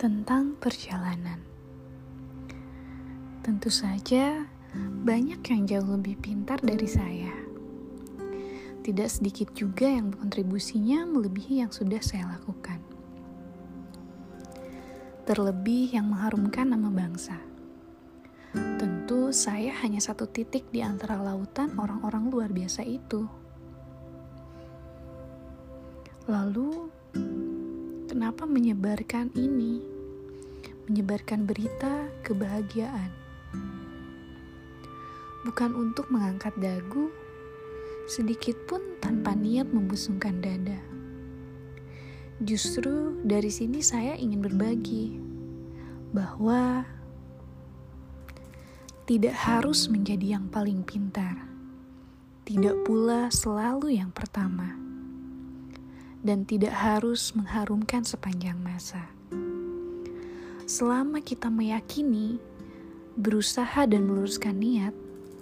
tentang perjalanan. Tentu saja, banyak yang jauh lebih pintar dari saya. Tidak sedikit juga yang kontribusinya melebihi yang sudah saya lakukan. Terlebih yang mengharumkan nama bangsa. Tentu saya hanya satu titik di antara lautan orang-orang luar biasa itu. Lalu, kenapa menyebarkan ini? Menyebarkan berita kebahagiaan. Bukan untuk mengangkat dagu, sedikit pun tanpa niat membusungkan dada. Justru dari sini saya ingin berbagi bahwa tidak harus menjadi yang paling pintar, tidak pula selalu yang pertama dan tidak harus mengharumkan sepanjang masa. Selama kita meyakini, berusaha dan meluruskan niat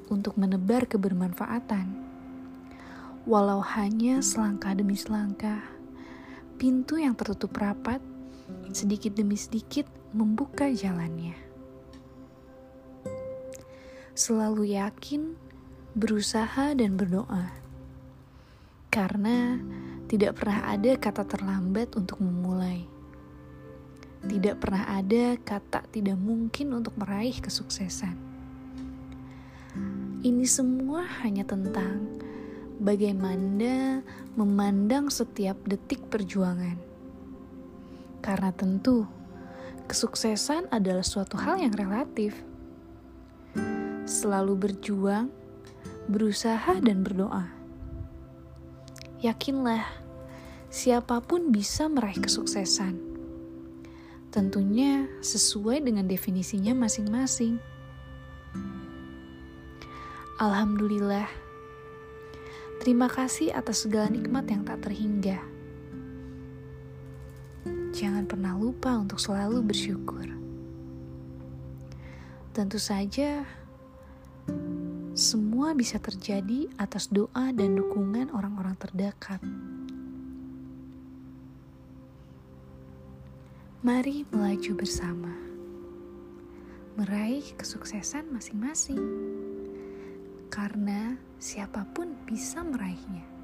untuk menebar kebermanfaatan, walau hanya selangkah demi selangkah, pintu yang tertutup rapat sedikit demi sedikit membuka jalannya. Selalu yakin, berusaha, dan berdoa, karena tidak pernah ada kata terlambat untuk memulai. Tidak pernah ada kata tidak mungkin untuk meraih kesuksesan. Ini semua hanya tentang bagaimana memandang setiap detik perjuangan. Karena tentu, kesuksesan adalah suatu hal yang relatif. Selalu berjuang, berusaha, dan berdoa Yakinlah, siapa pun bisa meraih kesuksesan. Tentunya sesuai dengan definisinya masing-masing. Alhamdulillah, terima kasih atas segala nikmat yang tak terhingga. Jangan pernah lupa untuk selalu bersyukur. Tentu saja, semua bisa terjadi atas doa dan dukungan orang-orang terdekat. Mari melaju bersama, meraih kesuksesan masing-masing, karena siapa pun bisa meraihnya.